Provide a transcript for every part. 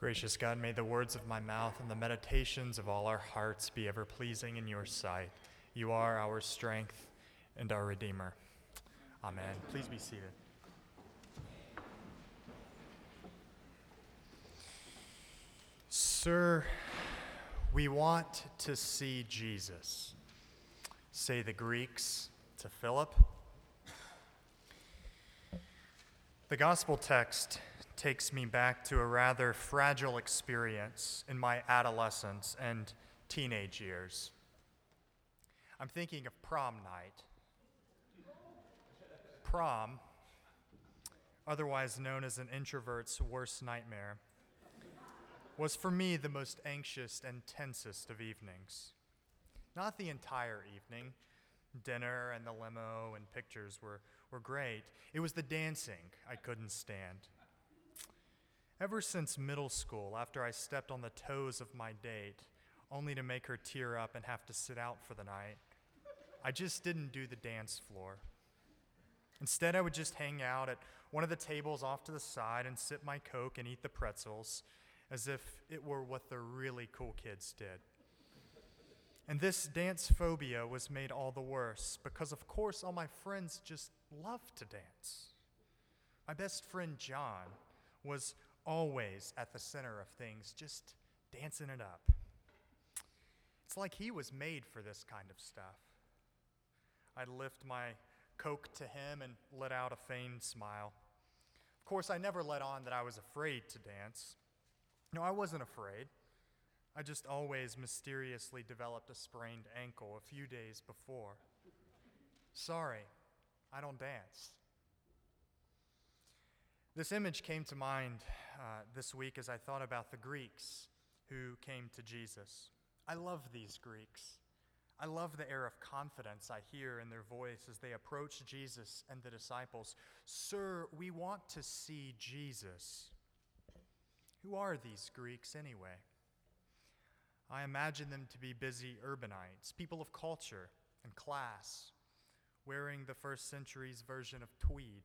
Gracious God, may the words of my mouth and the meditations of all our hearts be ever pleasing in your sight. You are our strength and our Redeemer. Amen. Please be seated. Sir, we want to see Jesus, say the Greeks to Philip. The gospel text takes me back to a rather fragile experience in my adolescence and teenage years. I'm thinking of prom night. Prom, otherwise known as an introvert's worst nightmare, was for me the most anxious and tensest of evenings. Not the entire evening. Dinner and the limo and pictures were, were great. It was the dancing I couldn't stand. Ever since middle school, after I stepped on the toes of my date, only to make her tear up and have to sit out for the night, I just didn't do the dance floor. Instead, I would just hang out at one of the tables off to the side and sip my Coke and eat the pretzels as if it were what the really cool kids did. And this dance phobia was made all the worse because, of course, all my friends just loved to dance. My best friend John was always at the center of things, just dancing it up. It's like he was made for this kind of stuff. I'd lift my Coke to him and let out a feigned smile. Of course, I never let on that I was afraid to dance. No, I wasn't afraid. I just always mysteriously developed a sprained ankle a few days before. Sorry, I don't dance. This image came to mind uh, this week as I thought about the Greeks who came to Jesus. I love these Greeks. I love the air of confidence I hear in their voice as they approach Jesus and the disciples. Sir, we want to see Jesus. Who are these Greeks anyway? I imagine them to be busy urbanites, people of culture and class, wearing the first century's version of tweed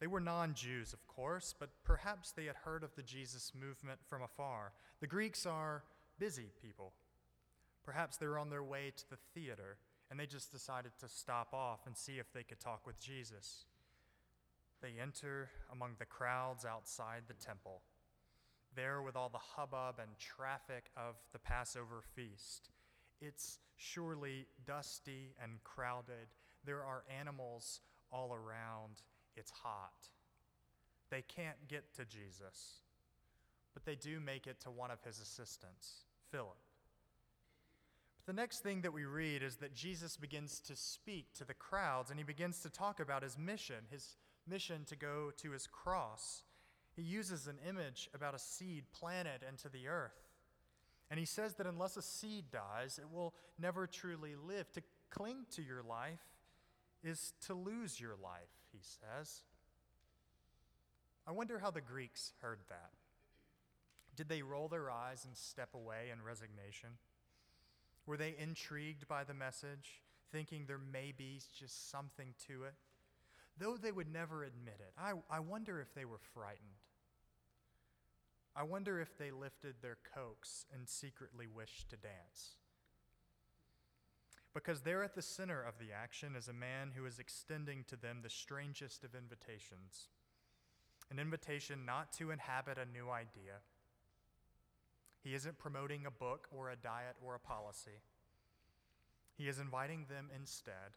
they were non Jews, of course, but perhaps they had heard of the Jesus movement from afar. The Greeks are busy people. Perhaps they were on their way to the theater and they just decided to stop off and see if they could talk with Jesus. They enter among the crowds outside the temple, there with all the hubbub and traffic of the Passover feast. It's surely dusty and crowded. There are animals all around it's hot. They can't get to Jesus, but they do make it to one of his assistants, Philip. But the next thing that we read is that Jesus begins to speak to the crowds and he begins to talk about his mission, his mission to go to his cross. He uses an image about a seed planted into the earth. And he says that unless a seed dies, it will never truly live. To cling to your life is to lose your life he says. I wonder how the Greeks heard that. Did they roll their eyes and step away in resignation? Were they intrigued by the message, thinking there may be just something to it? Though they would never admit it, I, I wonder if they were frightened. I wonder if they lifted their cokes and secretly wished to dance. Because there at the center of the action is a man who is extending to them the strangest of invitations an invitation not to inhabit a new idea. He isn't promoting a book or a diet or a policy. He is inviting them instead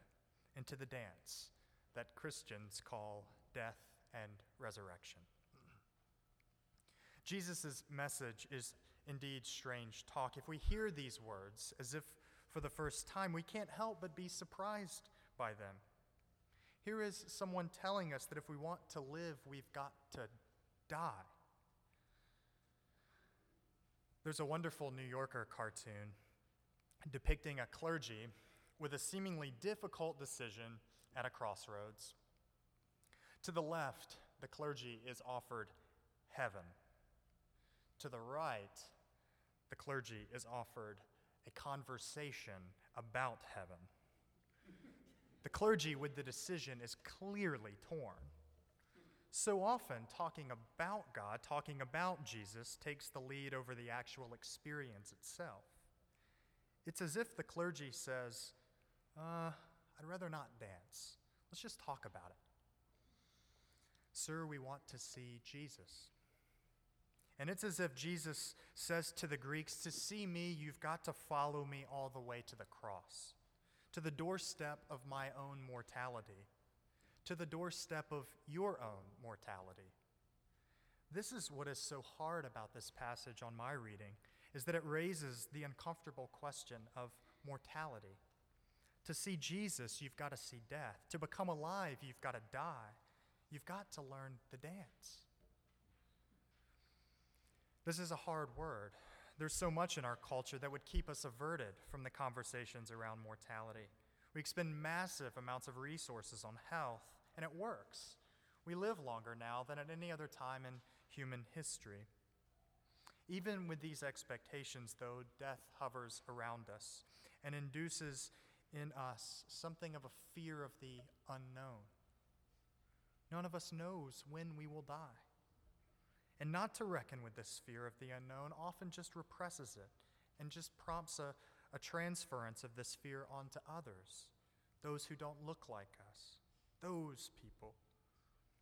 into the dance that Christians call death and resurrection. Jesus' message is indeed strange talk. If we hear these words as if for the first time, we can't help but be surprised by them. Here is someone telling us that if we want to live, we've got to die. There's a wonderful New Yorker cartoon depicting a clergy with a seemingly difficult decision at a crossroads. To the left, the clergy is offered heaven. To the right, the clergy is offered a conversation about heaven. The clergy with the decision is clearly torn. so often talking about God, talking about Jesus, takes the lead over the actual experience itself. It's as if the clergy says, uh, I'd rather not dance. Let's just talk about it. Sir, we want to see Jesus. And it's as if Jesus says to the Greeks, To see me, you've got to follow me all the way to the cross, to the doorstep of my own mortality, to the doorstep of your own mortality. This is what is so hard about this passage on my reading, is that it raises the uncomfortable question of mortality. To see Jesus, you've got to see death. To become alive, you've got to die. You've got to learn the dance. This is a hard word. There's so much in our culture that would keep us averted from the conversations around mortality. We expend massive amounts of resources on health, and it works. We live longer now than at any other time in human history. Even with these expectations, though, death hovers around us and induces in us something of a fear of the unknown. None of us knows when we will die. And not to reckon with this fear of the unknown often just represses it and just prompts a, a transference of this fear onto others, those who don't look like us, those people.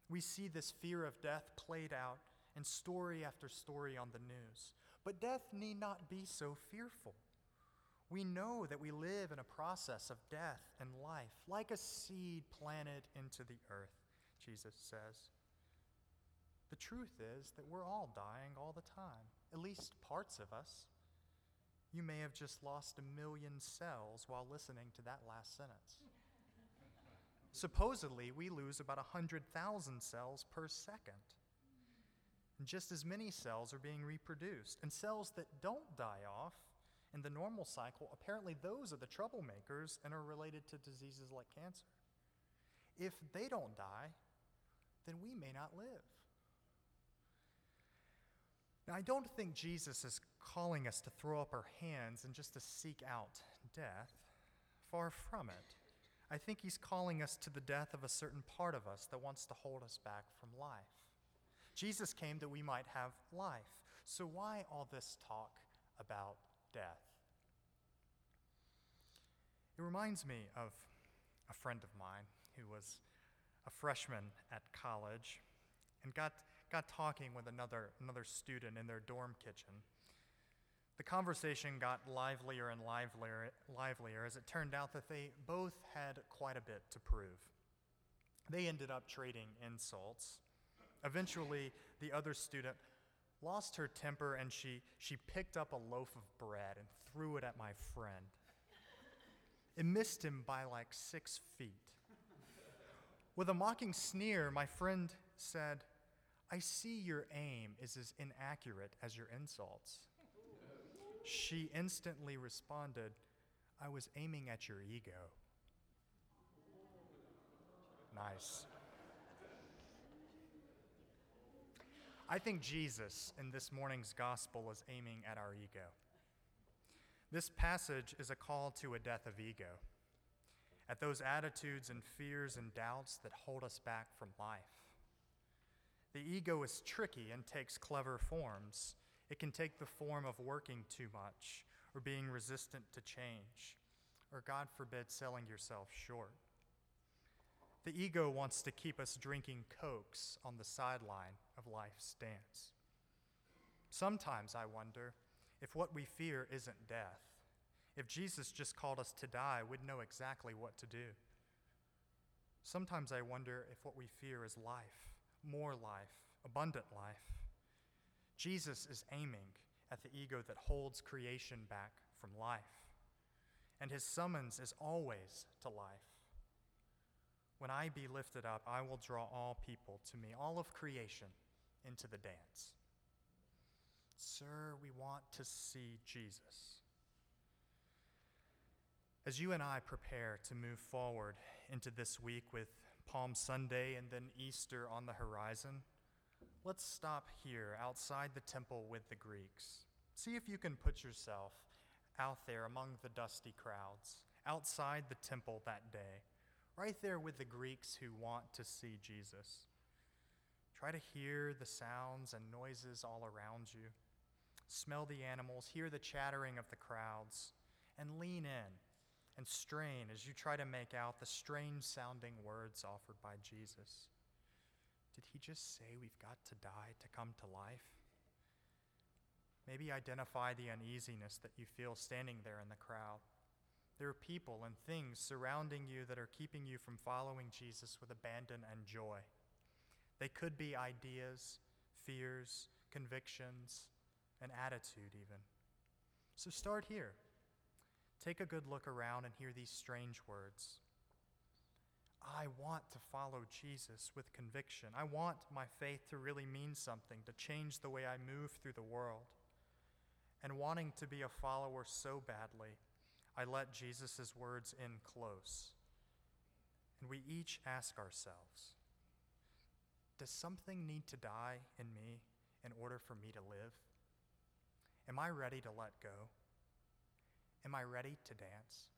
We see this fear of death played out in story after story on the news. But death need not be so fearful. We know that we live in a process of death and life, like a seed planted into the earth, Jesus says. The truth is that we're all dying all the time, at least parts of us. You may have just lost a million cells while listening to that last sentence. Supposedly, we lose about 100,000 cells per second. And just as many cells are being reproduced. And cells that don't die off in the normal cycle, apparently those are the troublemakers and are related to diseases like cancer. If they don't die, then we may not live. Now, I don't think Jesus is calling us to throw up our hands and just to seek out death. Far from it. I think he's calling us to the death of a certain part of us that wants to hold us back from life. Jesus came that we might have life. So, why all this talk about death? It reminds me of a friend of mine who was a freshman at college and got got talking with another, another student in their dorm kitchen. The conversation got livelier and livelier, livelier as it turned out that they both had quite a bit to prove. They ended up trading insults. Eventually, the other student lost her temper and she, she picked up a loaf of bread and threw it at my friend. It missed him by like six feet. With a mocking sneer, my friend said, I see your aim is as inaccurate as your insults. She instantly responded, I was aiming at your ego. Nice. I think Jesus in this morning's gospel is aiming at our ego. This passage is a call to a death of ego, at those attitudes and fears and doubts that hold us back from life. The ego is tricky and takes clever forms. It can take the form of working too much, or being resistant to change, or, God forbid, selling yourself short. The ego wants to keep us drinking cokes on the sideline of life's dance. Sometimes I wonder if what we fear isn't death, if Jesus just called us to die, we'd know exactly what to do. Sometimes I wonder if what we fear is life more life, abundant life. Jesus is aiming at the ego that holds creation back from life. And his summons is always to life. When I be lifted up, I will draw all people to me, all of creation, into the dance. Sir, we want to see Jesus. As you and I prepare to move forward into this week with Palm Sunday and then Easter on the horizon, let's stop here outside the temple with the Greeks. See if you can put yourself out there among the dusty crowds, outside the temple that day, right there with the Greeks who want to see Jesus. Try to hear the sounds and noises all around you. Smell the animals, hear the chattering of the crowds, and lean in and strain as you try to make out the strange sounding words offered by Jesus. Did he just say we've got to die to come to life? Maybe identify the uneasiness that you feel standing there in the crowd. There are people and things surrounding you that are keeping you from following Jesus with abandon and joy. They could be ideas, fears, convictions, an attitude, even. So start here. Take a good look around and hear these strange words. I want to follow Jesus with conviction. I want my faith to really mean something, to change the way I move through the world. And wanting to be a follower so badly, I let Jesus' words in close. And we each ask ourselves Does something need to die in me in order for me to live? Am I ready to let go? Am I ready to dance?